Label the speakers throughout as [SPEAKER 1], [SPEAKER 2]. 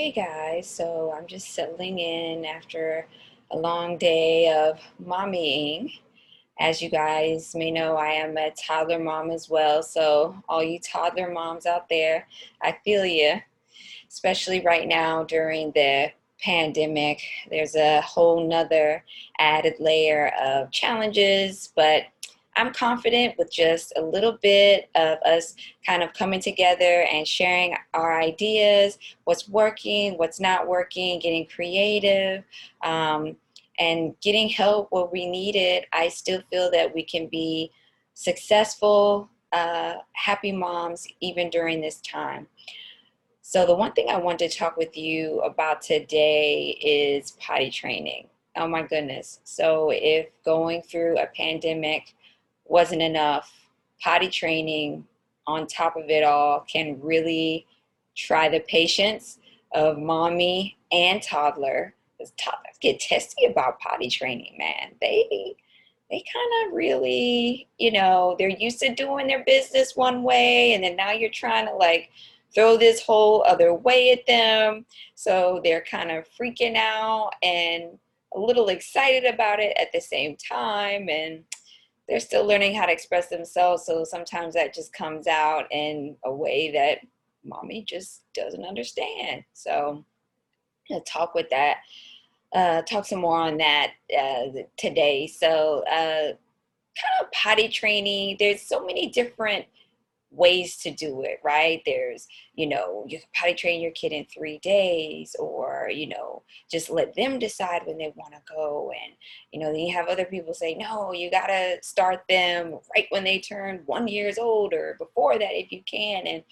[SPEAKER 1] Hey guys, so I'm just settling in after a long day of mommying. As you guys may know, I am a toddler mom as well. So, all you toddler moms out there, I feel you, especially right now during the pandemic. There's a whole nother added layer of challenges, but I'm confident with just a little bit of us kind of coming together and sharing our ideas, what's working, what's not working, getting creative, um, and getting help where we need it. I still feel that we can be successful, uh, happy moms even during this time. So, the one thing I want to talk with you about today is potty training. Oh my goodness. So, if going through a pandemic, wasn't enough. Potty training on top of it all can really try the patience of mommy and toddler. Because toddlers get testy about potty training, man. They they kind of really, you know, they're used to doing their business one way, and then now you're trying to like throw this whole other way at them. So they're kind of freaking out and a little excited about it at the same time. And they're still learning how to express themselves. So sometimes that just comes out in a way that mommy just doesn't understand. So I'll talk with that, uh, talk some more on that uh, today. So uh, kind of potty training, there's so many different ways to do it, right? There's, you know, you can potty train your kid in three days, or, you know, just let them decide when they want to go. And, you know, then you have other people say, no, you got to start them right when they turn one years old or before that if you can. And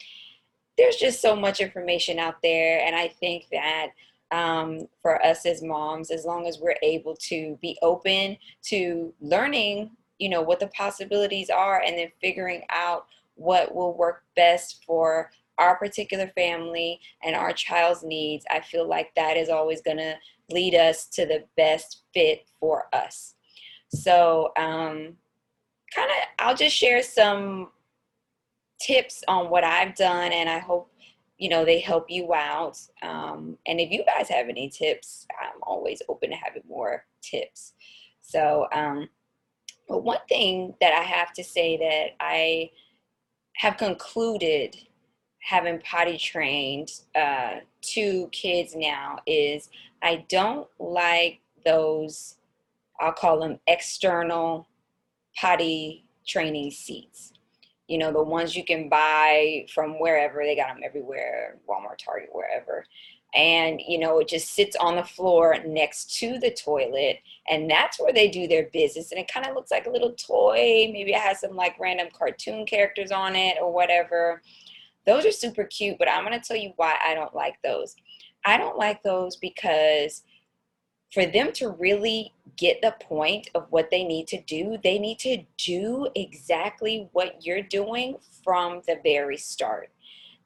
[SPEAKER 1] there's just so much information out there. And I think that um, for us as moms, as long as we're able to be open to learning, you know, what the possibilities are and then figuring out what will work best for our particular family and our child's needs, I feel like that is always going to lead us to the best fit for us. So, um, kind of, I'll just share some tips on what I've done, and I hope you know they help you out. Um, and if you guys have any tips, I'm always open to having more tips. So, um, but one thing that I have to say that I have concluded having potty trained uh, two kids now is I don't like those, I'll call them external potty training seats. You know, the ones you can buy from wherever, they got them everywhere, Walmart, Target, wherever and you know it just sits on the floor next to the toilet and that's where they do their business and it kind of looks like a little toy maybe it has some like random cartoon characters on it or whatever. Those are super cute but i'm going to tell you why i don't like those. I don't like those because for them to really get the point of what they need to do they need to do exactly what you're doing from the very start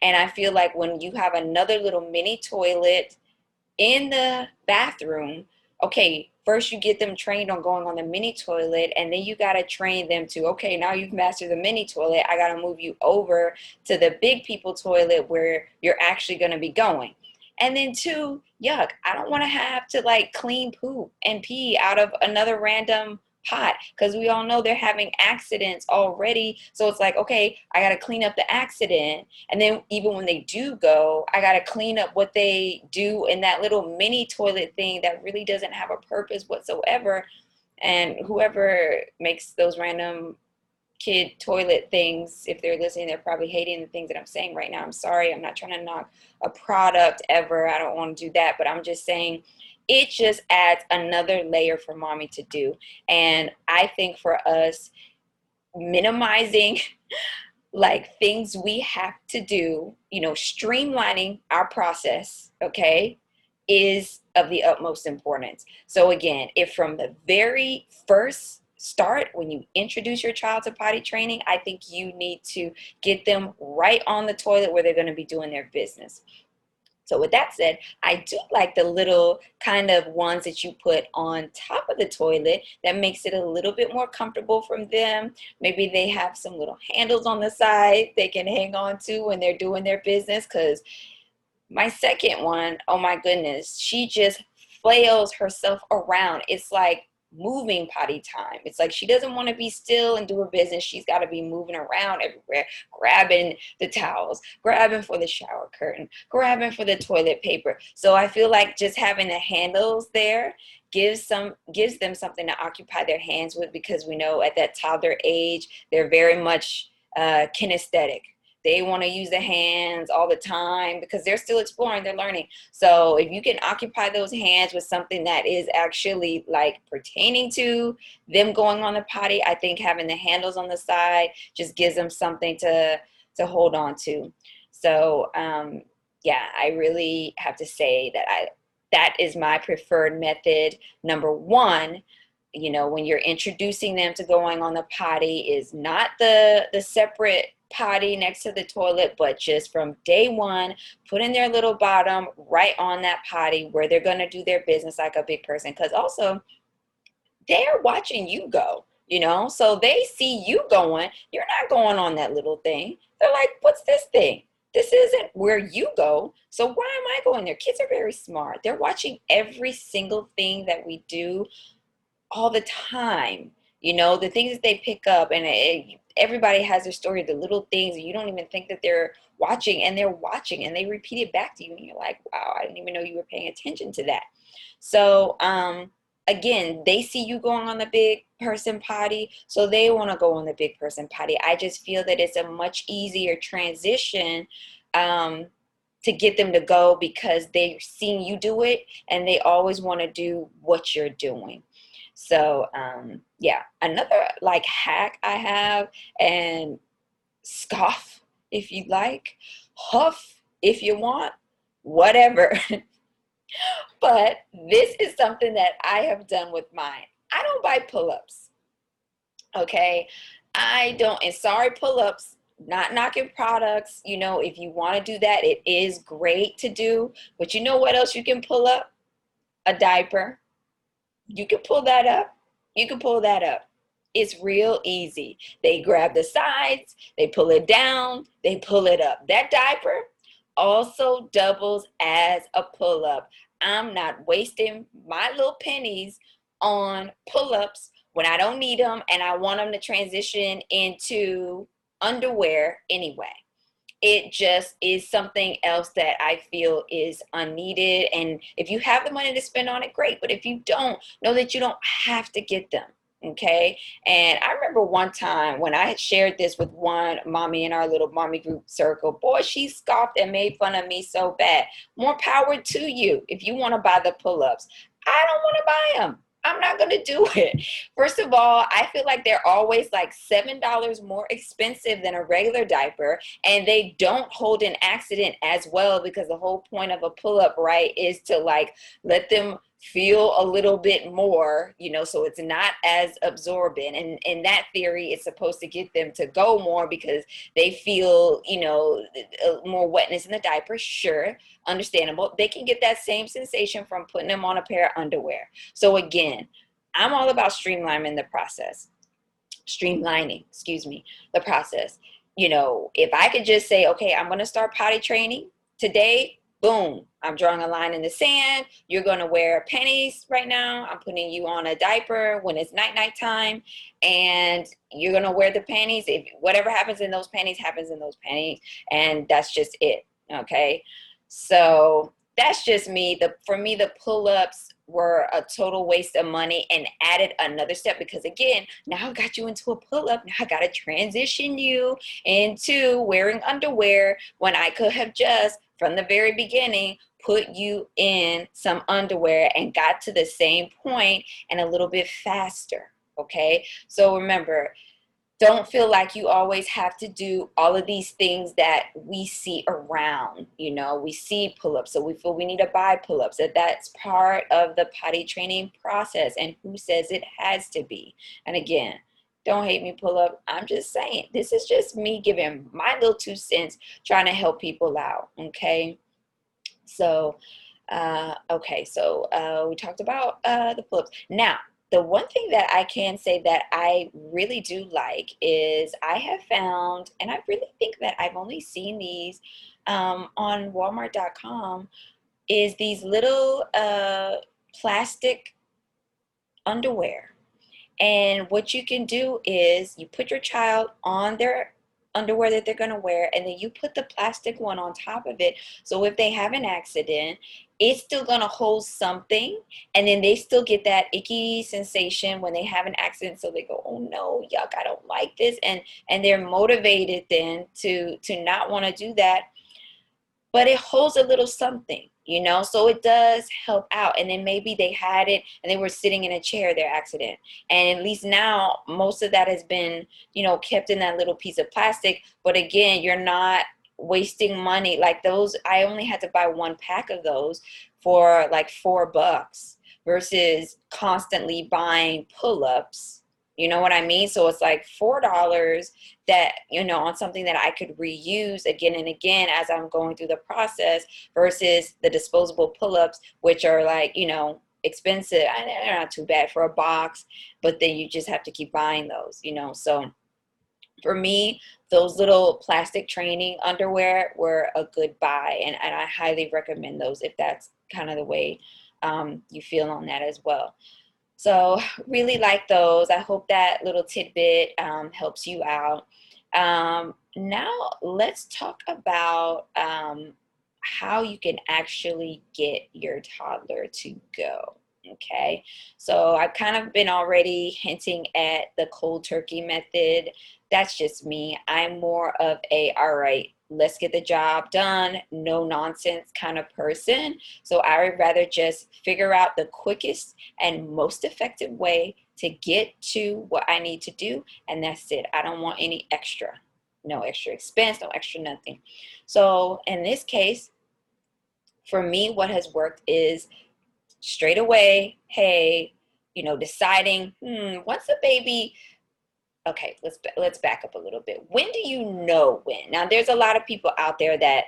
[SPEAKER 1] and I feel like when you have another little mini toilet in the bathroom, okay, first you get them trained on going on the mini toilet, and then you got to train them to, okay, now you've mastered the mini toilet. I got to move you over to the big people toilet where you're actually going to be going. And then two, yuck, I don't want to have to like clean poop and pee out of another random pot because we all know they're having accidents already. So it's like, okay, I got to clean up the accident. And then even when they do go, I got to clean up what they do in that little mini toilet thing that really doesn't have a purpose whatsoever. And whoever makes those random kid toilet things, if they're listening, they're probably hating the things that I'm saying right now. I'm sorry. I'm not trying to knock a product ever. I don't want to do that. But I'm just saying it just adds another layer for mommy to do. And I think for us, minimizing like things we have to do, you know, streamlining our process, okay, is of the utmost importance. So, again, if from the very first start when you introduce your child to potty training, I think you need to get them right on the toilet where they're going to be doing their business. So with that said, I do like the little kind of ones that you put on top of the toilet that makes it a little bit more comfortable from them. Maybe they have some little handles on the side they can hang on to when they're doing their business because my second one, oh my goodness, she just flails herself around. It's like moving potty time. It's like she doesn't want to be still and do her business. She's got to be moving around everywhere, grabbing the towels, grabbing for the shower curtain, grabbing for the toilet paper. So I feel like just having the handles there gives some gives them something to occupy their hands with because we know at that toddler age they're very much uh, kinesthetic they want to use the hands all the time because they're still exploring, they're learning. So if you can occupy those hands with something that is actually like pertaining to them going on the potty, I think having the handles on the side just gives them something to to hold on to. So um, yeah, I really have to say that I that is my preferred method. Number one, you know, when you're introducing them to going on the potty is not the the separate potty next to the toilet, but just from day one, putting their little bottom right on that potty where they're going to do their business like a big person. Because also, they're watching you go, you know, so they see you going. You're not going on that little thing. They're like, what's this thing? This isn't where you go. So why am I going there? Kids are very smart. They're watching every single thing that we do all the time you know the things that they pick up and it, everybody has their story the little things you don't even think that they're watching and they're watching and they repeat it back to you and you're like wow i didn't even know you were paying attention to that. So um again they see you going on the big person potty so they want to go on the big person potty. I just feel that it's a much easier transition um to get them to go because they've seen you do it and they always want to do what you're doing so um, yeah, another like hack I have and scoff if you like, huff if you want, whatever. but this is something that I have done with mine. I don't buy pull-ups. Okay. I don't, and sorry, pull-ups, not knocking products. You know, if you want to do that, it is great to do. But you know what else you can pull up? A diaper you can pull that up. You can pull that up. It's real easy. They grab the sides, they pull it down, they pull it up. That diaper also doubles as a pull up. I'm not wasting my little pennies on pull ups when I don't need them and I want them to transition into underwear anyway it just is something else that I feel is unneeded. And if you have the money to spend on it, great. But if you don't, know that you don't have to get them. Okay. And I remember one time when I had shared this with one mommy in our little mommy group circle, boy, she scoffed and made fun of me so bad. More power to you if you want to buy the pull ups. I don't want to buy them. I'm not going to do it. First of all, I feel like they're always like $7 more expensive than a regular diaper, and they don't hold an accident as well because the whole point of a pull up, right, is to like let them feel a little bit more, you know, so it's not as absorbent. And in that theory, it's supposed to get them to go more because they feel, you know, more wetness in the diaper. Sure, understandable. They can get that same sensation from putting them on a pair of underwear. So again, I'm all about streamlining the process. Streamlining, excuse me, the process. You know, if I could just say, okay, I'm going to start potty training today, boom, I'm drawing a line in the sand. You're going to wear panties right now. I'm putting you on a diaper when it's night night time and you're going to wear the panties. If whatever happens in those panties happens in those panties and that's just it. Okay? So, that's just me. The for me the pull-ups were a total waste of money and added another step because again now i got you into a pull-up now i got to transition you into wearing underwear when i could have just from the very beginning put you in some underwear and got to the same point and a little bit faster. Okay. So remember, don't feel like you always have to do all of these things that we see around. You know, we see pull ups, so we feel we need to buy pull ups. That that's part of the potty training process. And who says it has to be? And again, don't hate me pull up. I'm just saying, this is just me giving my little two cents, trying to help people out. Okay. So, uh, okay, so uh, we talked about uh, the pull ups. Now, the one thing that I can say that I really do like is I have found, and I really think that I've only seen these um, on Walmart.com, is these little uh, plastic underwear. And what you can do is you put your child on their underwear that they're going to wear and then you put the plastic one on top of it. So if they have an accident it's still going to hold something and then they still get that icky sensation when they have an accident. So they go oh no yuck i don't like this and and they're motivated then to to not want to do that. But it holds a little something you know? So it does help out. And then maybe they had it and they were sitting in a chair their accident. And at least now most of that has been you know kept in that little piece of plastic. But again you're not wasting money. Like those i only had to buy one pack of those for like four bucks versus constantly buying pull-ups you know what I mean? So it's like $4 that, you know, on something that I could reuse again and again as I'm going through the process versus the disposable pull ups, which are like, you know, expensive. They're not too bad for a box, but then you just have to keep buying those, you know. So for me, those little plastic training underwear were a good buy, and, and I highly recommend those if that's kind of the way um, you feel on that as well. So really like those. I hope that little tidbit um, helps you out. Um, now let's talk about um, how you can actually get your toddler to go. Okay, so I've kind of been already hinting at the cold turkey method. That's just me. I'm more of a, all right, let's get the job done, no nonsense kind of person. So I would rather just figure out the quickest and most effective way to get to what I need to do, and that's it. I don't want any extra, no extra expense, no extra nothing. So in this case, for me, what has worked is straight away, hey, you know, deciding, hmm, once a baby okay let's let's back up a little bit. When do you know when? Now there's a lot of people out there that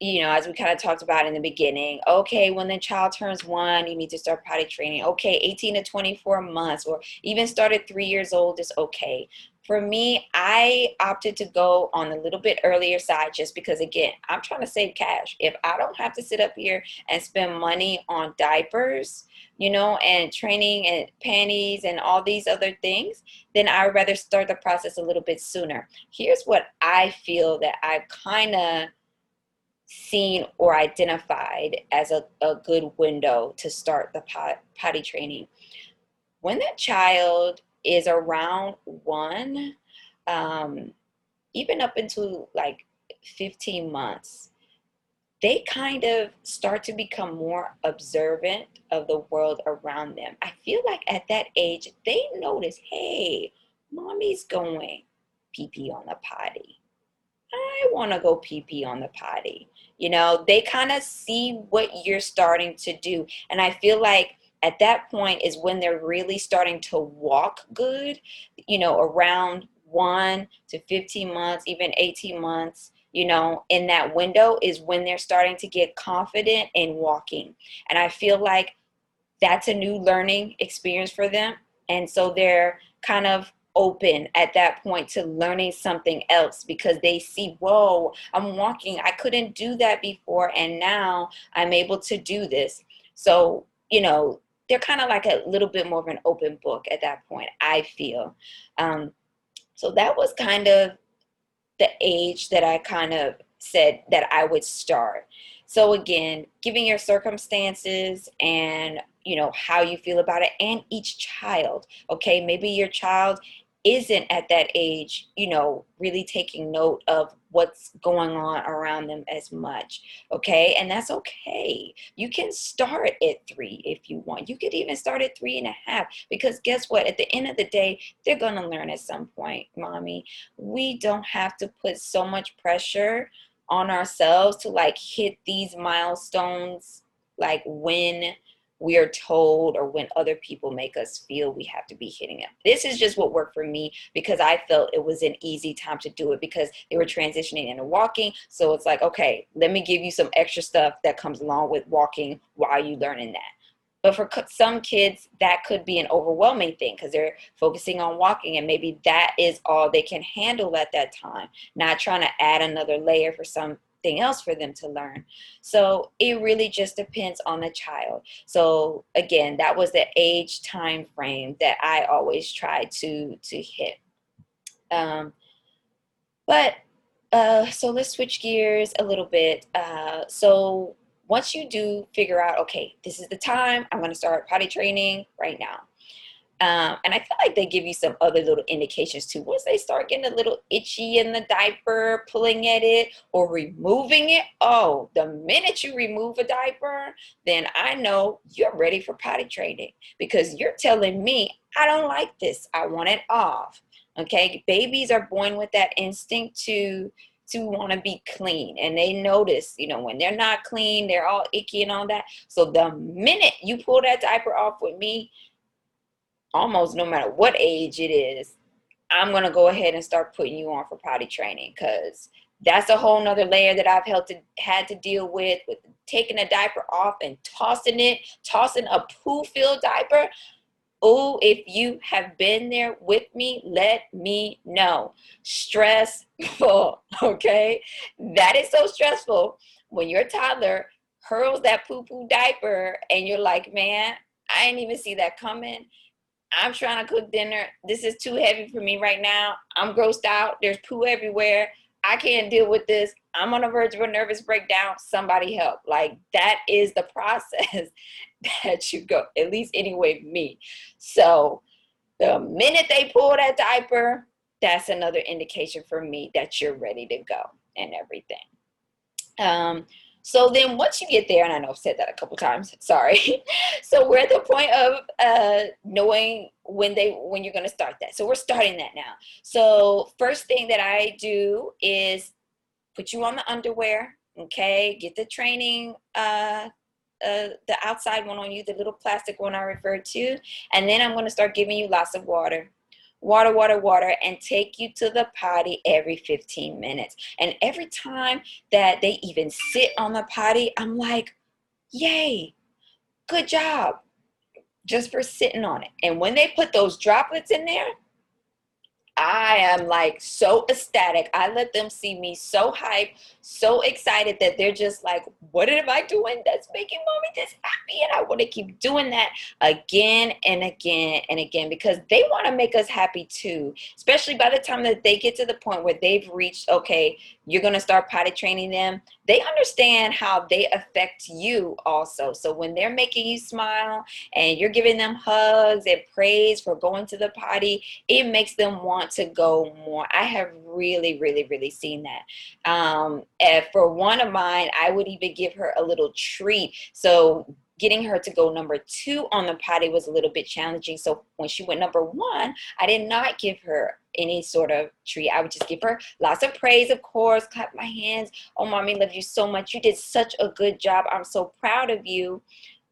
[SPEAKER 1] you know as we kind of talked about in the beginning okay when the child turns one you need to start potty training. Okay 18 to 24 months or even started three years old is okay for me i opted to go on a little bit earlier side just because again i'm trying to save cash if i don't have to sit up here and spend money on diapers you know, and training and panties and all these other things, then I would rather start the process a little bit sooner. Here's what I feel that I've kind of seen or identified as a, a good window to start the pot, potty training. When that child is around one, um, even up into like 15 months, they kind of start to become more observant of the world around them. I feel like at that age, they notice, hey, mommy's going pee pee on the potty. I want to go pee pee on the potty. You know, they kind of see what you're starting to do. And I feel like at that point is when they're really starting to walk good, you know, around one to 15 months, even 18 months you know, in that window is when they're starting to get confident in walking. And I feel like that's a new learning experience for them. And so they're kind of open at that point to learning something else because they see, whoa, I'm walking. I couldn't do that before. And now I'm able to do this. So, you know, they're kind of like a little bit more of an open book at that point, I feel. Um, so that was kind of the age that I kind of said that I would start. So again, giving your circumstances and you know how you feel about it and each child. Okay, maybe your child isn't at that age, you know, really taking note of what's going on around them as much. Okay. And that's okay. You can start at three if you want. You could even start at three and a half because guess what? At the end of the day, they're going to learn at some point, mommy. We don't have to put so much pressure on ourselves to like hit these milestones like when we are told or when other people make us feel we have to be hitting it. This is just what worked for me because I felt it was an easy time to do it because they were transitioning into walking. So it's like, okay, let me give you some extra stuff that comes along with walking while you're learning that. But for some kids, that could be an overwhelming thing because they're focusing on walking and maybe that is all they can handle at that time, not trying to add another layer for something else for them to learn. So it really just depends on the child. So again, that was the age time frame that I always try to to hit. Um, but uh, so let's switch gears a little bit. Uh, so once you do figure out, okay, this is the time, I'm going to start potty training right now. Um, and I feel like they give you some other little indications too. Once they start getting a little itchy in the diaper, pulling at it or removing it, oh, the minute you remove a diaper, then I know you're ready for potty training because you're telling me, I don't like this. I want it off. Okay, babies are born with that instinct to to want to be clean and they notice you know when they're not clean they're all icky and all that so the minute you pull that diaper off with me almost no matter what age it is i'm to go ahead and start putting you on for potty training because that's a whole nother layer that i've had to had to deal with with taking a diaper off and tossing it tossing a poo filled diaper Oh, if you have been there with me, let me know. Stressful, okay? That is so stressful when your toddler hurls that poo poo diaper and you're like, man, I didn't even see that coming. I'm trying to cook dinner. This is too heavy for me right now. I'm grossed out. There's poo everywhere. I can't deal with this. I'm on the verge of a nervous breakdown. Somebody help. Like that is the process that you go, at least anyway, me. So the minute they pull that diaper, that's another indication for me that you're ready to go and everything. Um, so then once you get there, and I know I've said that a couple times, sorry. so we're at the point of uh, knowing when they when you're gonna start that. So we're starting that now. So first thing that I do is put you on the underwear, okay? Get the training uh, uh, the outside one on you, the little plastic one I referred to. And then I'm going to start giving you lots of water. Water, water, water, and take you to the potty every 15 minutes. And every time that they even sit on the potty, I'm like, yay, good job, just for sitting on it. And when they put those droplets in there, I am like so ecstatic. I let them see me so hyped, so excited that they're just like, what am I doing that's making mommy this happy? And I want to keep doing that again and again and again because they want to make us happy too, especially by the time that they get to the point where they've reached, okay, you're going to start potty training them. They understand how they affect you also. So when they're making you smile and you're giving them hugs and praise for going to the potty, it makes them want to go more. I have really, really, really seen that. Um, for one of mine, I would even give her a little treat. So getting her to go number two on the potty was a little bit challenging. So when she went number one, I did not give her any sort of treat. I would just give her lots of praise, of course, clap my hands. Oh, mommy, love you so much. You did such a good job. I'm so proud of you.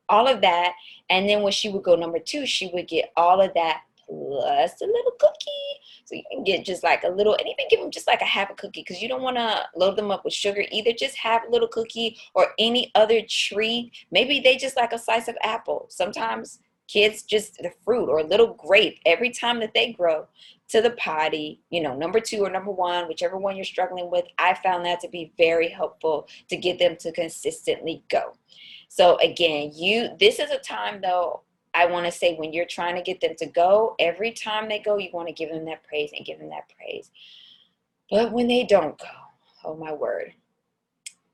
[SPEAKER 1] All of that. And then when she would go number two, she would get all of that plus a little cookie. So you can get just like a little, and even give them just like a half a cookie because you don't want to load them up with sugar either. Just have a little cookie or any other treat. Maybe they just like a slice of apple. Sometimes kids just the fruit or a little grape every time that they grow to the potty, you know, number two or number one, whichever one you're struggling with. I found that to be very helpful to get them to consistently go. So again, you this is a time though I want to say when you're trying to get them to go, every time they go, you want to give them that praise and give them that praise. But when they don't go, oh my word.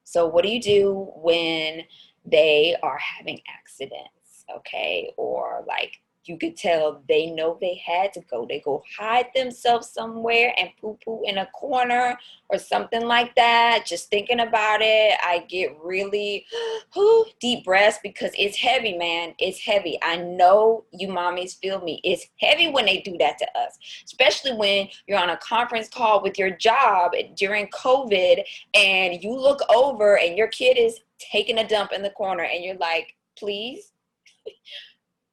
[SPEAKER 1] So, what do you do when they are having accidents? Okay. Or like you could tell they know they had to go. They go hide themselves somewhere and poo poo in a corner or something like that. Just thinking about it, I get really whoo, deep breaths because it's heavy, man. It's heavy. I know you mommies feel me. It's heavy when they do that to us, especially when you're on a conference call with your job during COVID and you look over and your kid is taking a dump in the corner and you're like, please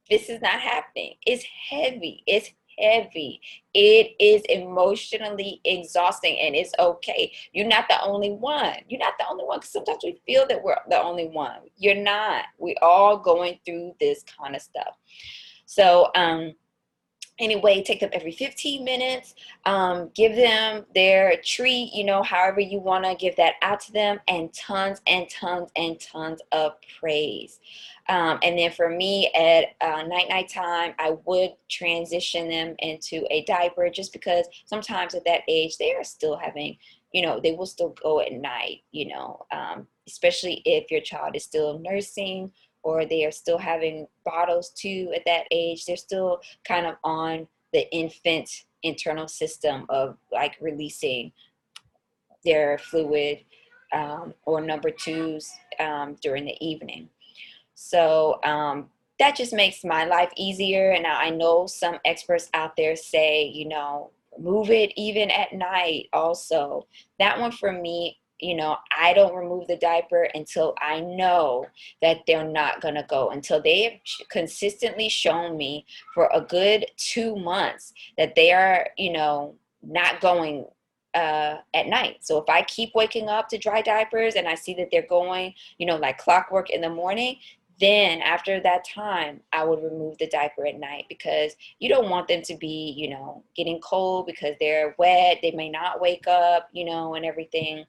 [SPEAKER 1] this is not happening. It's heavy. It's heavy. It is emotionally exhausting and it's okay. You're not the only one. You're not the only one because sometimes we feel that we're the only one. You're not. We're all going through this kind of stuff. So, um, anyway take them every 15 minutes um, give them their treat you know however you want to give that out to them and tons and tons and tons of praise. Um, and then for me at uh, night night time i would transition them into a diaper just because sometimes at that age they are still having you know they will still go at night you know um, especially if your child is still nursing or they are still having bottles too at that age. They're still kind of on the infant internal system of like releasing their fluid um, or number twos um, during the evening. So um, that just makes my life easier. And I know some experts out there say, you know, move it even at night also. That one for me you know, I don't remove the diaper until I know that they're not going to go, until they have consistently shown me for a good two months that they are, you know, not going uh, at night. So if I keep waking up to dry diapers and I see that they're going, you know, like clockwork in the morning, then after that time i would remove the diaper at night because you don't want them to be you know getting cold because they're wet they may not wake up you know and everything.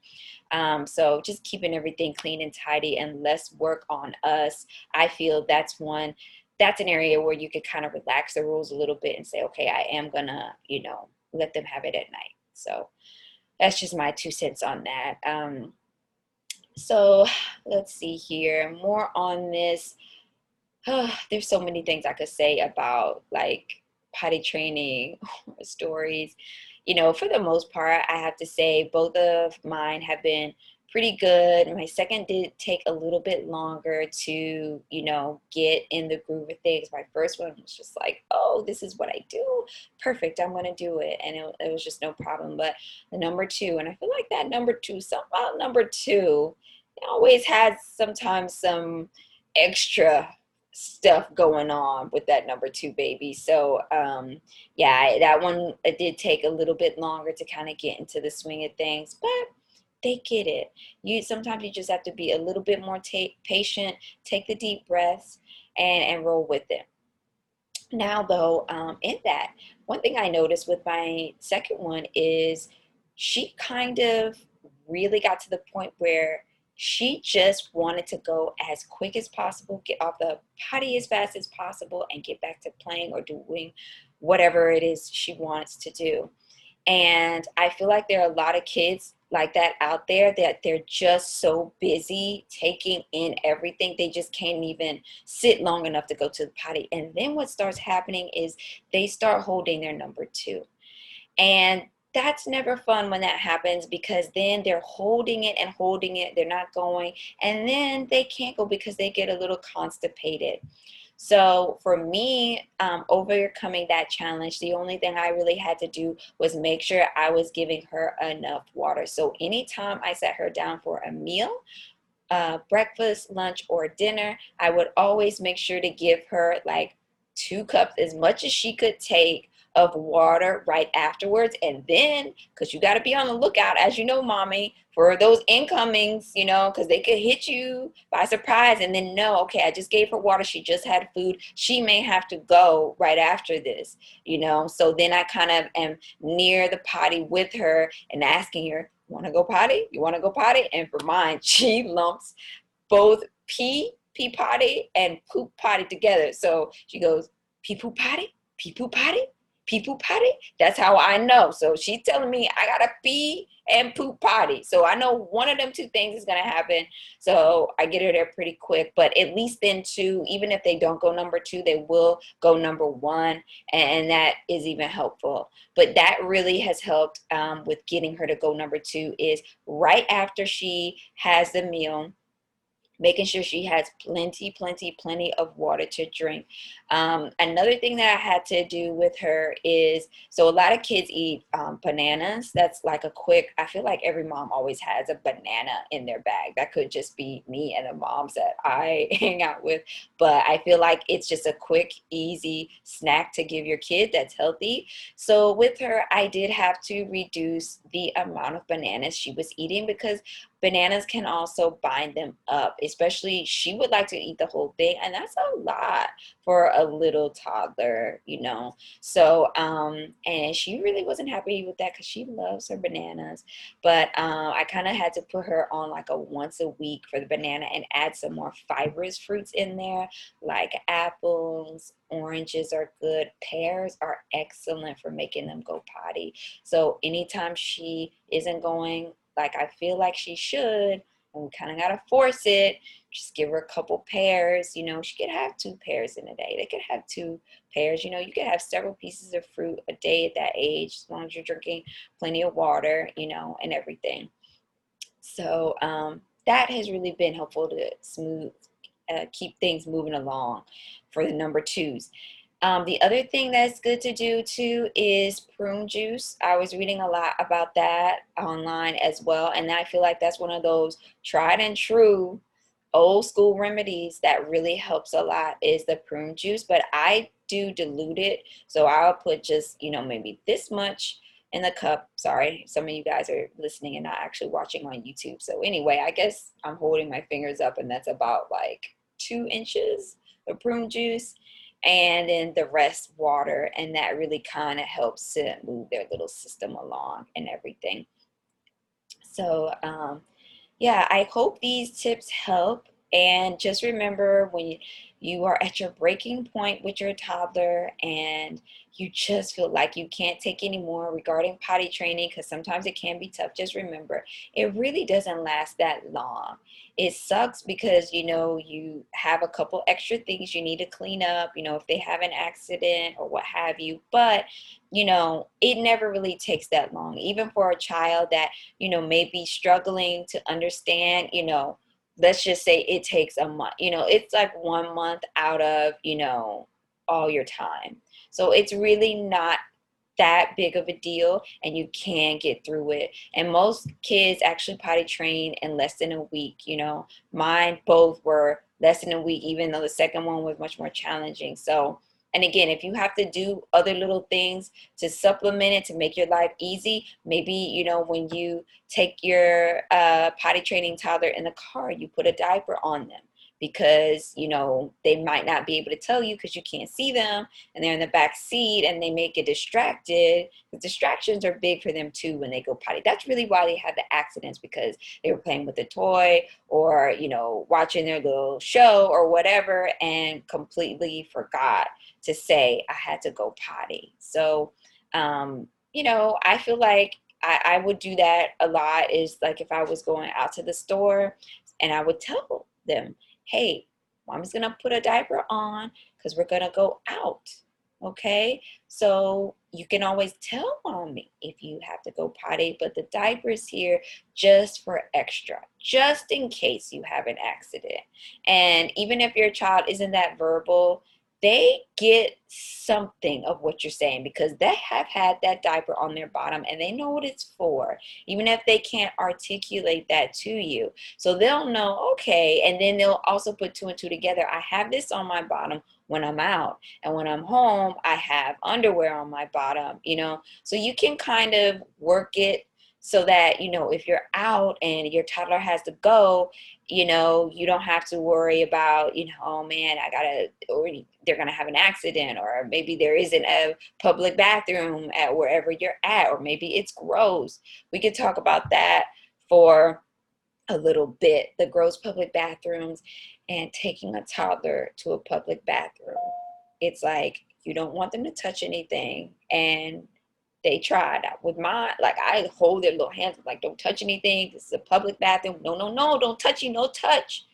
[SPEAKER 1] Um, so just keeping everything clean and tidy and less work on us i feel that's one that's an area where you could kind of relax the rules a little bit and say okay i am gonna you know let them have it at night. So that's just my two cents on that. Um, so let's see here, more on this. there's so many things I could say about like potty training stories. You know, for the most part, I have to say both of mine have been pretty good. My second did take a little bit longer to, you know, get in the groove of things. My first one was just like, oh, this is what I do. Perfect. I'm going to do it. And it, it, was just no problem. But the number two, and I feel like that number two, somehow number two, always had sometimes some extra stuff going on with that number two baby. So um, yeah, that one it did take a little bit longer to kind of get into the swing of things, but they get it. You sometimes you just have to be a little bit more ta- patient, take the deep breaths, and and roll with it. Now though, um, in that one thing I noticed with my second one is she kind of really got to the point where she just wanted to go as quick as possible, get off the potty as fast as possible, and get back to playing or doing whatever it is she wants to do. And I feel like there are a lot of kids like that out there that they're just so busy taking in everything. They just can't even sit long enough to go to the potty. And then what starts happening is they start holding their number two. And that's never fun when that happens because then they're holding it and holding it. They're not going. And then they can't go because they get a little constipated so for me um, overcoming that challenge the only thing i really had to do was make sure i was giving her enough water. So anytime i sat her down for a meal uh, breakfast lunch or dinner i would always make sure to give her like two cups as much as she could take of water right afterwards. And then, because you got to be on the lookout, as you know, mommy, for those incomings, you know, because they could hit you by surprise and then no, okay, I just gave her water. She just had food. She may have to go right after this, you know. So then I kind of am near the potty with her and asking her, want to go potty? You want to go potty? And for mine, she lumps both pee, pee potty, and poop potty together. So she goes, pee poop potty, pee poop potty, poop potty. That's how I know. So she's telling me I gotta pee and poop potty. So I know one of them two things is gonna happen. So I get her there pretty quick. But at least then two, even if they don't go number two, they will go number one, and that is even helpful. But that really has helped um, with getting her to go number two. Is right after she has the meal making sure she has plenty, plenty, plenty of water to drink. Um, another thing that I had to do with her is so a lot of kids eat um, bananas. That's like a quick, I feel like every mom always has a banana in their bag. That could just be me and the moms that I hang out with. But I feel like it's just a quick, easy snack to give your kid that's healthy. So with her, I did have to reduce the amount of bananas she was eating because bananas can also bind them up especially she would like to eat the whole thing and that's a lot for a little toddler you know? So um and she really wasn't happy with that because she loves her bananas but um i kind of had to put her on like a once a week for the banana and add some more fibrous fruits in there like apples oranges are good pears are excellent for making them go potty. So anytime she isn't going like I feel like she should, and we kind of got to force it. Just give her a couple pears. You know, she could have two pears in a day. They could have two pears. You know, you could have several pieces of fruit a day at that age, as long as you're drinking plenty of water, you know, and everything. So um, that has really been helpful to smooth, uh, keep things moving along for the number twos. Um, the other thing that's good to do too is prune juice. I was reading a lot about that online as well. And I feel like that's one of those tried and true old school remedies that really helps a lot is the prune juice. But I do dilute it. So I'll put just, you know, maybe this much in the cup. Sorry, some of you guys are listening and not actually watching on YouTube. So anyway, I guess I'm holding my fingers up and that's about like two inches of prune juice and then the rest water and that really kind of helps to move their little system along and everything. So um, yeah i hope these tips help and just remember when you, are at your breaking point with your toddler and you just feel like you can't take anymore regarding potty training because sometimes it can be tough just remember it really doesn't last that long. It sucks because you know you have a couple extra things you need to clean up you know if they have an accident or what have you but you know it never really takes that long. Even for a child that you know may be struggling to understand you know let's just say it takes a month you know it's like one month out of you know all your time. So it's really not that big of a deal and you can get through it. And most kids actually potty train in less than a week you know. Mine both were less than a week even though the second one was much more challenging. So and again, if you have to do other little things to supplement it to make your life easy, maybe, you know, when you take your uh, potty training toddler in the car, you put a diaper on them because, you know, they might not be able to tell you because you can't see them and they're in the back seat and they may get distracted. The distractions are big for them too when they go potty. That's really why they have the accidents because they were playing with a toy or, you know, watching their little show or whatever and completely forgot to say I had to go potty. So, um, you know, I feel like I, I would do that a lot is like if I was going out to the store and I would tell them, hey, mom's gonna put a diaper on because we're gonna go out. Okay, so you can always tell mommy if you have to go potty, but the diaper is here just for extra, just in case you have an accident. And even if your child isn't that verbal, they get something of what you're saying because they have had that diaper on their bottom and they know what it's for, even if they can't articulate that to you. So they'll know, okay, and then they'll also put two and two together. I have this on my bottom when I'm out, and when I'm home, I have underwear on my bottom, you know. So you can kind of work it so that you know if you're out and your toddler has to go you know you don't have to worry about you know oh man i gotta or they're gonna have an accident or maybe there isn't a public bathroom at wherever you're at or maybe it's gross. We could talk about that for a little bit the gross public bathrooms and taking a toddler to a public bathroom. It's like you don't want them to touch anything and they tried with mine. Like I hold their little hands, like don't touch anything. This is a public bathroom. No, no, no, don't touch you, no touch.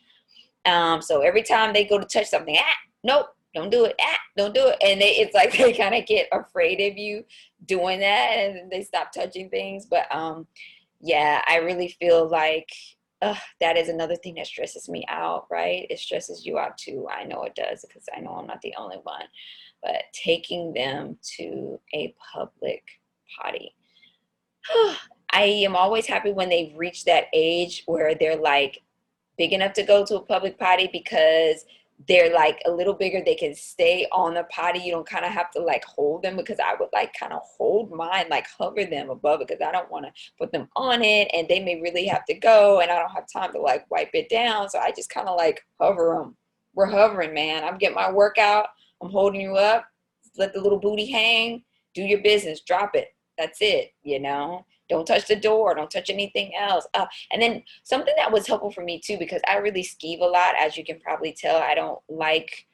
[SPEAKER 1] Um, so every time they go to touch something, ah, nope, don't do it, ah, don't do it. And they, it's like they kind of get afraid of you doing that, and they stop touching things. But um, yeah, I really feel like uh, that is another thing that stresses me out, right? It stresses you out too. I know it does because I know I'm not the only one. But taking them to a public potty. I am always happy when they've reached that age where they're like big enough to go to a public potty because they're like a little bigger they can stay on the potty. You don't kind of have to like hold them because i would like kind of hold mine like hover them above it because i don't want to put them on it and they may really have to go and i don't have time to like wipe it down. So i just kind of like hover them we're hovering man. I'm getting my workout i'm holding you up. Let the little booty hang. Do your business. Drop it. That's it you know? Don't touch the door. Don't touch anything else. Uh, and then something that was helpful for me too because i really skeeve a lot as you can probably tell. I don't like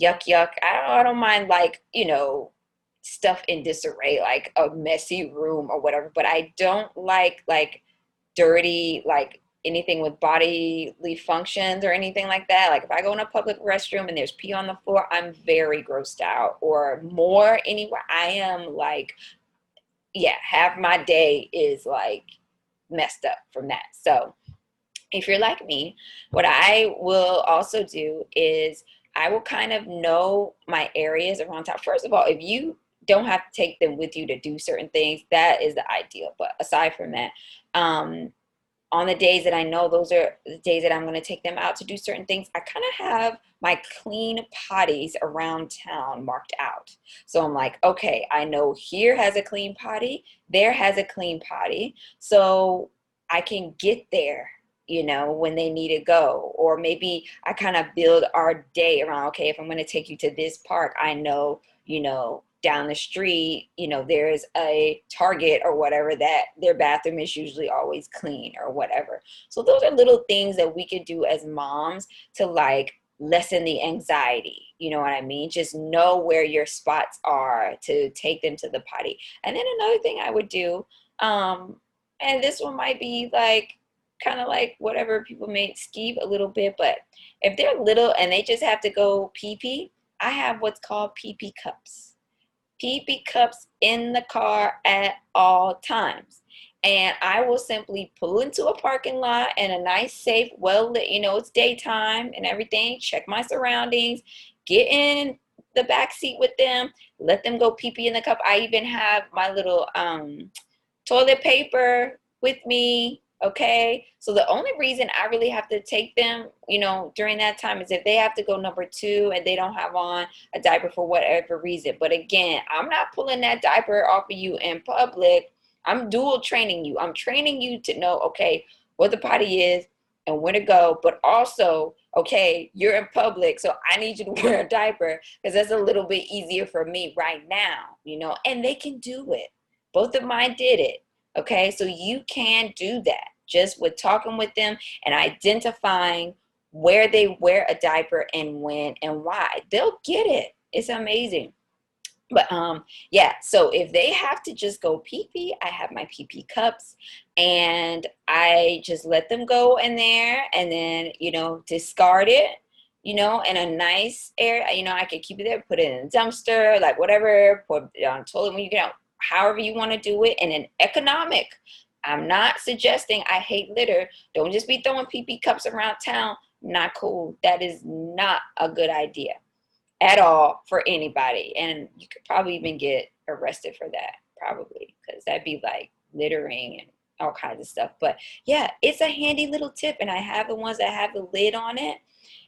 [SPEAKER 1] yuck yuck. I don't, I don't mind like you know stuff in disarray like a messy room or whatever but i don't like like dirty like anything with bodily functions or anything like that like if i go in a public restroom and there's pee on the floor i'm very grossed out or more anywhere i am like yeah, half my day is like messed up from that. So if you're like me, what I will also do is I will kind of know my areas around town. First of all, if you don't have to take them with you to do certain things, that is the ideal. But aside from that, um, on the days that I know those are the days that I'm going to take them out to do certain things, I kind of have my clean potties around town marked out. So I'm like, okay, I know here has a clean potty, there has a clean potty. So I can get there, you know, when they need to go. Or maybe I kind of build our day around, okay, if I'm going to take you to this park, I know, you know, down the street, you know, there's a Target or whatever that their bathroom is usually always clean or whatever. So those are little things that we could do as moms to like lessen the anxiety. You know what I mean? Just know where your spots are to take them to the potty. And then another thing I would do, um, and this one might be like kind of like whatever people may skeeve a little bit, but if they're little and they just have to go pee pee, I have what's called pee cups pee cups in the car at all times. And I will simply pull into a parking lot in a nice, safe, well lit, you know, it's daytime and everything, check my surroundings, get in the back seat with them, let them go pee pee in the cup. I even have my little um, toilet paper with me Okay. So the only reason I really have to take them, you know, during that time is if they have to go number two and they don't have on a diaper for whatever reason. But again, I'm not pulling that diaper off of you in public. I'm dual training you. I'm training you to know, okay, what the potty is and where to go, but also, okay, you're in public, so I need you to wear a diaper because that's a little bit easier for me right now, you know, and they can do it. Both of mine did it. Okay, so you can do that just with talking with them and identifying where they wear a diaper and when and why. They'll get it. It's amazing. But um yeah, so if they have to just go pee pee, I have my pee pee cups and I just let them go in there and then, you know, discard it you know, in a nice area. You know, I could keep it there, put it in a dumpster, like whatever, put it on toilet when you get out, however you want to do it, in an economic I'm not suggesting I hate litter. Don't just be throwing pee cups around town. Not cool. That is not a good idea at all for anybody. And you could probably even get arrested for that, probably, because that'd be like littering and all kinds of stuff. But yeah, it's a handy little tip. And I have the ones that have the lid on it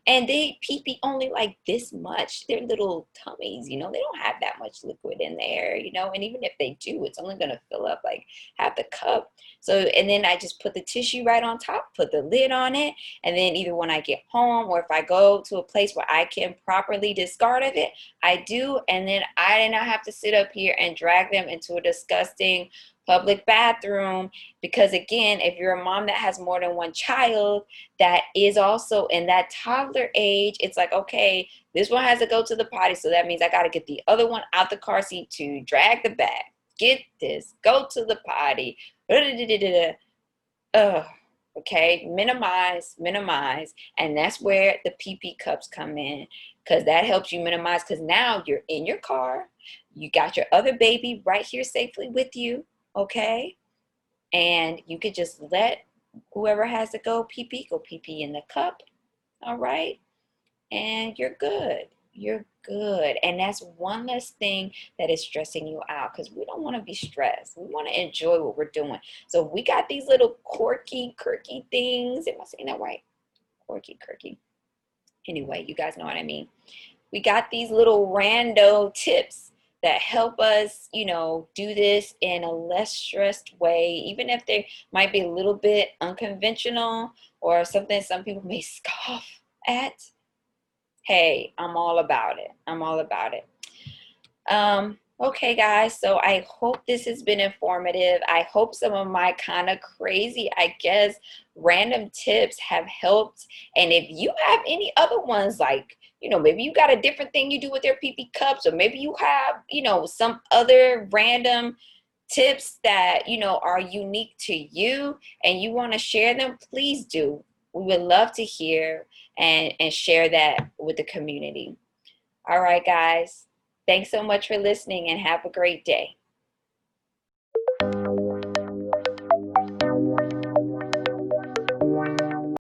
[SPEAKER 1] and they pee pee only like this much. They're little tummies, you know, they don't have that much liquid in there, you know, and even if they do, it's only going to fill up like half the cup. So, and then I just put the tissue right on top, put the lid on it, and then either when I get home or if I go to a place where I can properly discard of it, I do, and then I did not have to sit up here and drag them into a disgusting public bathroom because again if you're a mom that has more than one child that is also in that toddler age it's like okay this one has to go to the potty so that means i got to get the other one out the car seat to drag the bag get this go to the potty Ugh. okay minimize minimize and that's where the pp cups come in because that helps you minimize because now you're in your car you got your other baby right here safely with you okay? And you could just let whoever has to go pee pee, go pee pee in the cup. All right. And you're good. You're good. And that's one less thing that is stressing you out because we don't want to be stressed. We want to enjoy what we're doing. So we got these little quirky, quirky things. Am I saying that right? Quirky, quirky. Anyway, you guys know what I mean. We got these little rando tips that help us, you know, do this in a less stressed way, even if they might be a little bit unconventional or something some people may scoff at. Hey, I'm all about it. I'm all about it. Um, okay, guys, so I hope this has been informative. I hope some of my kind of crazy, I guess, random tips have helped. And if you have any other ones, like, you know, maybe you got a different thing you do with your PP cups, or maybe you have, you know, some other random tips that, you know, are unique to you and you want to share them, please do. We would love to hear and, and share that with the community. All right, guys. Thanks so much for listening and have a great day.